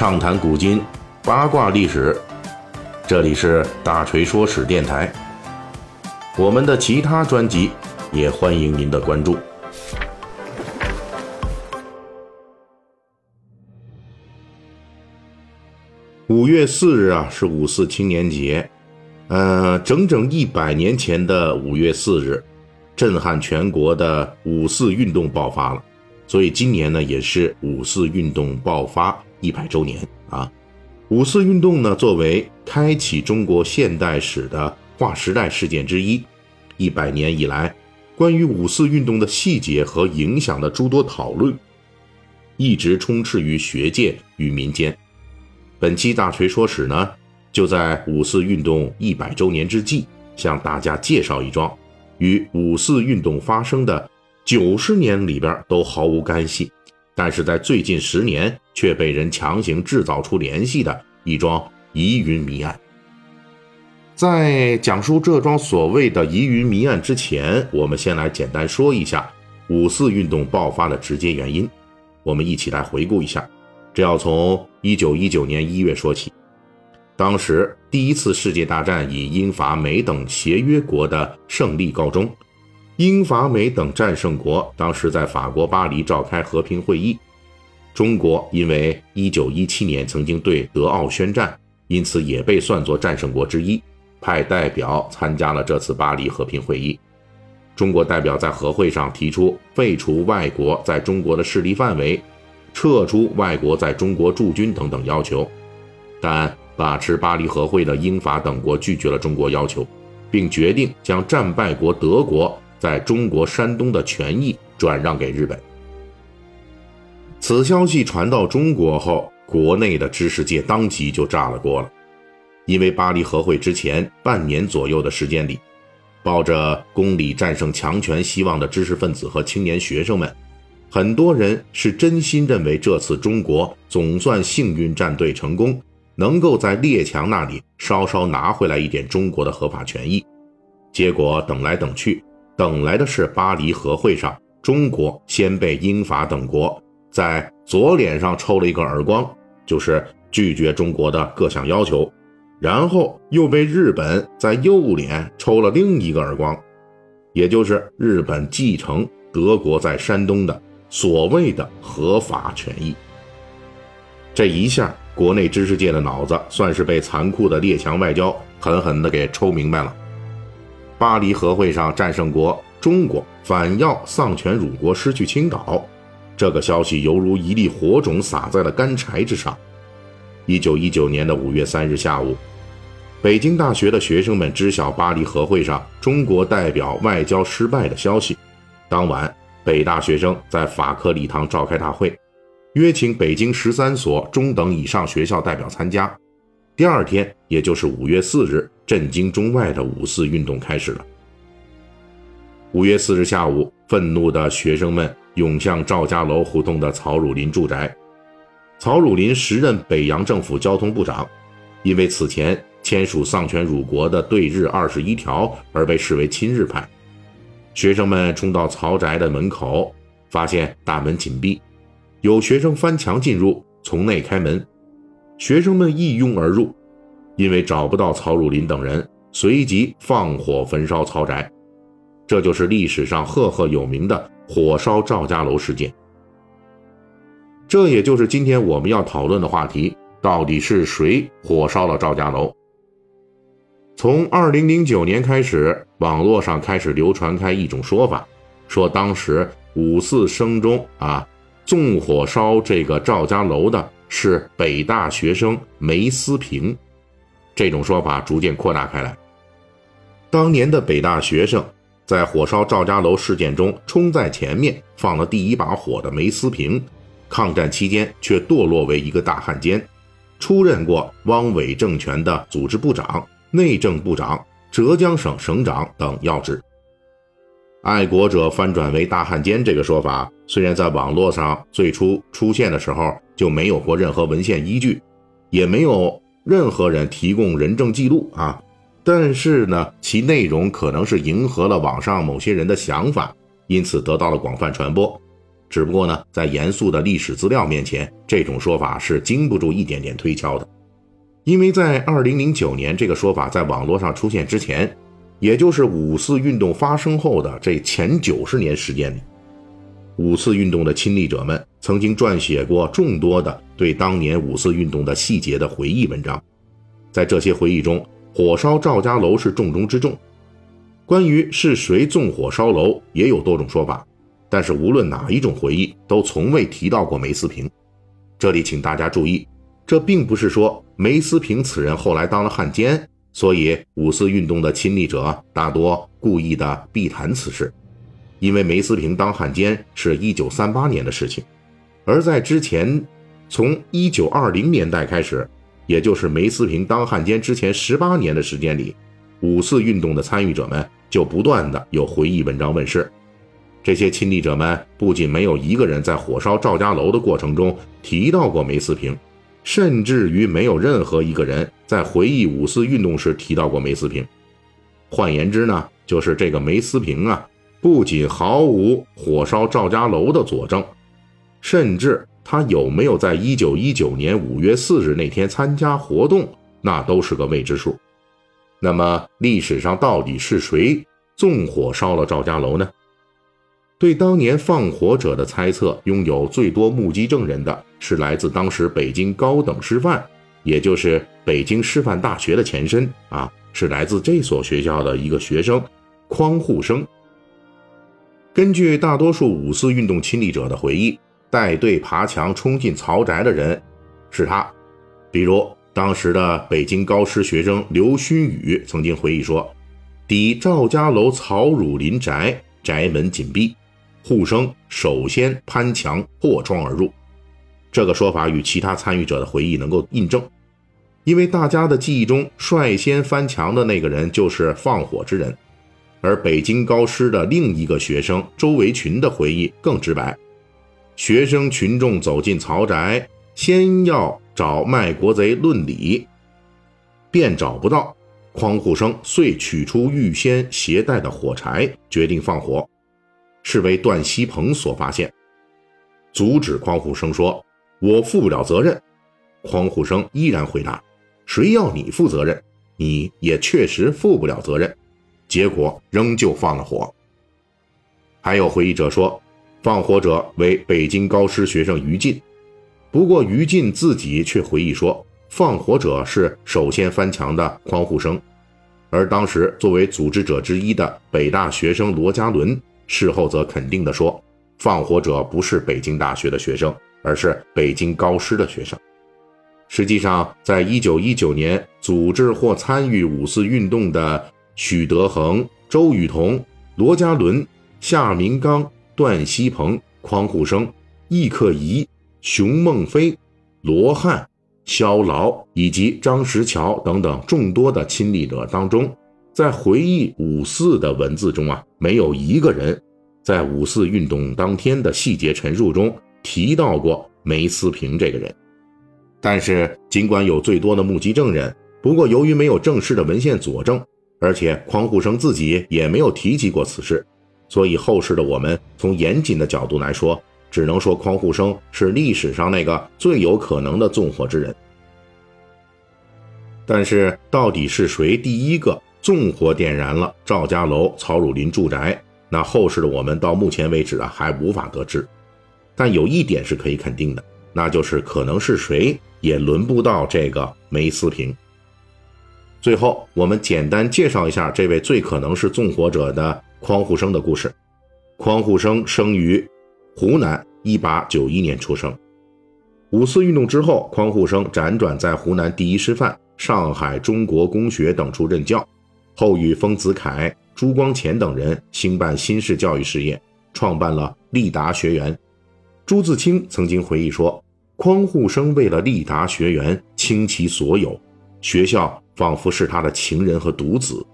畅谈古今，八卦历史。这里是大锤说史电台。我们的其他专辑也欢迎您的关注。五月四日啊，是五四青年节。呃，整整一百年前的五月四日，震撼全国的五四运动爆发了。所以今年呢，也是五四运动爆发一百周年啊。五四运动呢，作为开启中国现代史的划时代事件之一，一百年以来，关于五四运动的细节和影响的诸多讨论，一直充斥于学界与民间。本期大锤说史呢。就在五四运动一百周年之际，向大家介绍一桩与五四运动发生的九十年里边都毫无干系，但是在最近十年却被人强行制造出联系的一桩疑云谜案。在讲述这桩所谓的疑云谜案之前，我们先来简单说一下五四运动爆发的直接原因。我们一起来回顾一下，这要从一九一九年一月说起。当时，第一次世界大战以英法美等协约国的胜利告终。英法美等战胜国当时在法国巴黎召开和平会议。中国因为1917年曾经对德奥宣战，因此也被算作战胜国之一，派代表参加了这次巴黎和平会议。中国代表在和会上提出废除外国在中国的势力范围，撤出外国在中国驻军等等要求，但。把持巴黎和会的英法等国拒绝了中国要求，并决定将战败国德国在中国山东的权益转让给日本。此消息传到中国后，国内的知识界当即就炸了锅了，因为巴黎和会之前半年左右的时间里，抱着公理战胜强权希望的知识分子和青年学生们，很多人是真心认为这次中国总算幸运战队成功。能够在列强那里稍稍拿回来一点中国的合法权益，结果等来等去，等来的是巴黎和会上，中国先被英法等国在左脸上抽了一个耳光，就是拒绝中国的各项要求，然后又被日本在右脸抽了另一个耳光，也就是日本继承德国在山东的所谓的合法权益。这一下。国内知识界的脑子算是被残酷的列强外交狠狠地给抽明白了。巴黎和会上，战胜国中国反要丧权辱国，失去青岛，这个消息犹如一粒火种撒在了干柴之上。一九一九年的五月三日下午，北京大学的学生们知晓巴黎和会上中国代表外交失败的消息。当晚，北大学生在法科礼堂召开大会。约请北京十三所中等以上学校代表参加。第二天，也就是五月四日，震惊中外的五四运动开始了。五月四日下午，愤怒的学生们涌向赵家楼胡同的曹汝霖住宅。曹汝霖时任北洋政府交通部长，因为此前签署丧权辱国的对日二十一条而被视为亲日派。学生们冲到曹宅的门口，发现大门紧闭。有学生翻墙进入，从内开门，学生们一拥而入，因为找不到曹汝霖等人，随即放火焚烧曹宅，这就是历史上赫赫有名的火烧赵家楼事件。这也就是今天我们要讨论的话题：到底是谁火烧了赵家楼？从二零零九年开始，网络上开始流传开一种说法，说当时五四声中啊。纵火烧这个赵家楼的是北大学生梅思平，这种说法逐渐扩大开来。当年的北大学生在火烧赵家楼事件中冲在前面放了第一把火的梅思平，抗战期间却堕落为一个大汉奸，出任过汪伪政权的组织部长、内政部长、浙江省省长等要职。爱国者翻转为大汉奸这个说法，虽然在网络上最初出现的时候就没有过任何文献依据，也没有任何人提供人证记录啊，但是呢，其内容可能是迎合了网上某些人的想法，因此得到了广泛传播。只不过呢，在严肃的历史资料面前，这种说法是经不住一点点推敲的。因为在二零零九年这个说法在网络上出现之前，也就是五四运动发生后的这前九十年时间里，五四运动的亲历者们曾经撰写过众多的对当年五四运动的细节的回忆文章。在这些回忆中，火烧赵家楼是重中之重。关于是谁纵火烧楼，也有多种说法，但是无论哪一种回忆，都从未提到过梅思平。这里请大家注意，这并不是说梅思平此人后来当了汉奸，所以五四运动的亲历者大多故意的避谈此事。因为梅思平当汉奸是一九三八年的事情，而在之前，从一九二零年代开始，也就是梅思平当汉奸之前十八年的时间里，五四运动的参与者们。就不断的有回忆文章问世，这些亲历者们不仅没有一个人在火烧赵家楼的过程中提到过梅思平，甚至于没有任何一个人在回忆五四运动时提到过梅思平。换言之呢，就是这个梅思平啊，不仅毫无火烧赵家楼的佐证，甚至他有没有在一九一九年五月四日那天参加活动，那都是个未知数。那么历史上到底是谁纵火烧了赵家楼呢？对当年放火者的猜测，拥有最多目击证人的是来自当时北京高等师范，也就是北京师范大学的前身啊，是来自这所学校的一个学生匡护生。根据大多数五四运动亲历者的回忆，带队爬墙冲进曹宅的人是他，比如。当时的北京高师学生刘勋宇曾经回忆说：“抵赵家楼曹汝霖宅，宅门紧闭，护生首先攀墙破窗而入。”这个说法与其他参与者的回忆能够印证，因为大家的记忆中率先翻墙的那个人就是放火之人，而北京高师的另一个学生周维群的回忆更直白：学生群众走进曹宅，先要。找卖国贼论理，便找不到，匡护生遂取出预先携带的火柴，决定放火，是为段锡鹏所发现，阻止匡护生说：“我负不了责任。”匡护生依然回答：“谁要你负责任？你也确实负不了责任。”结果仍旧放了火。还有回忆者说，放火者为北京高师学生于禁。不过，于禁自己却回忆说，放火者是首先翻墙的匡护生，而当时作为组织者之一的北大学生罗家伦，事后则肯定地说，放火者不是北京大学的学生，而是北京高师的学生。实际上，在一九一九年组织或参与五四运动的许德衡、周雨彤、罗家伦、夏明刚、段锡鹏、匡护生、易克仪。熊孟飞、罗汉、肖劳以及张石桥等等众多的亲历者当中，在回忆五四的文字中啊，没有一个人在五四运动当天的细节陈述中提到过梅思平这个人。但是，尽管有最多的目击证人，不过由于没有正式的文献佐证，而且匡护生自己也没有提及过此事，所以后世的我们从严谨的角度来说。只能说匡护生是历史上那个最有可能的纵火之人，但是到底是谁第一个纵火点燃了赵家楼曹汝霖住宅？那后世的我们到目前为止啊还无法得知。但有一点是可以肯定的，那就是可能是谁也轮不到这个梅思平。最后，我们简单介绍一下这位最可能是纵火者的匡护生的故事。匡护生生于。湖南，一八九一年出生。五四运动之后，匡护生辗转在湖南第一师范、上海中国公学等处任教，后与丰子恺、朱光潜等人兴办新式教育事业，创办了立达学园。朱自清曾经回忆说：“匡护生为了立达学园倾其所有，学校仿佛是他的情人和独子。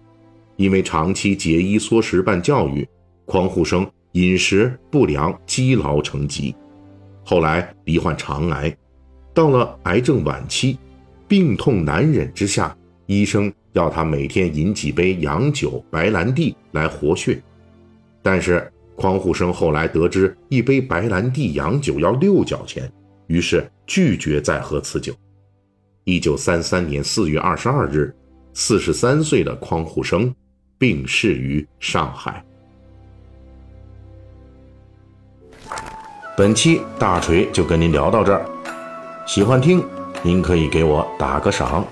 因为长期节衣缩食办教育，匡护生。”饮食不良，积劳成疾，后来罹患肠癌，到了癌症晚期，病痛难忍之下，医生要他每天饮几杯洋酒、白兰地来活血。但是匡互生后来得知一杯白兰地洋酒要六角钱，于是拒绝再喝此酒。一九三三年四月二十二日，四十三岁的匡互生病逝于上海。本期大锤就跟您聊到这儿，喜欢听您可以给我打个赏。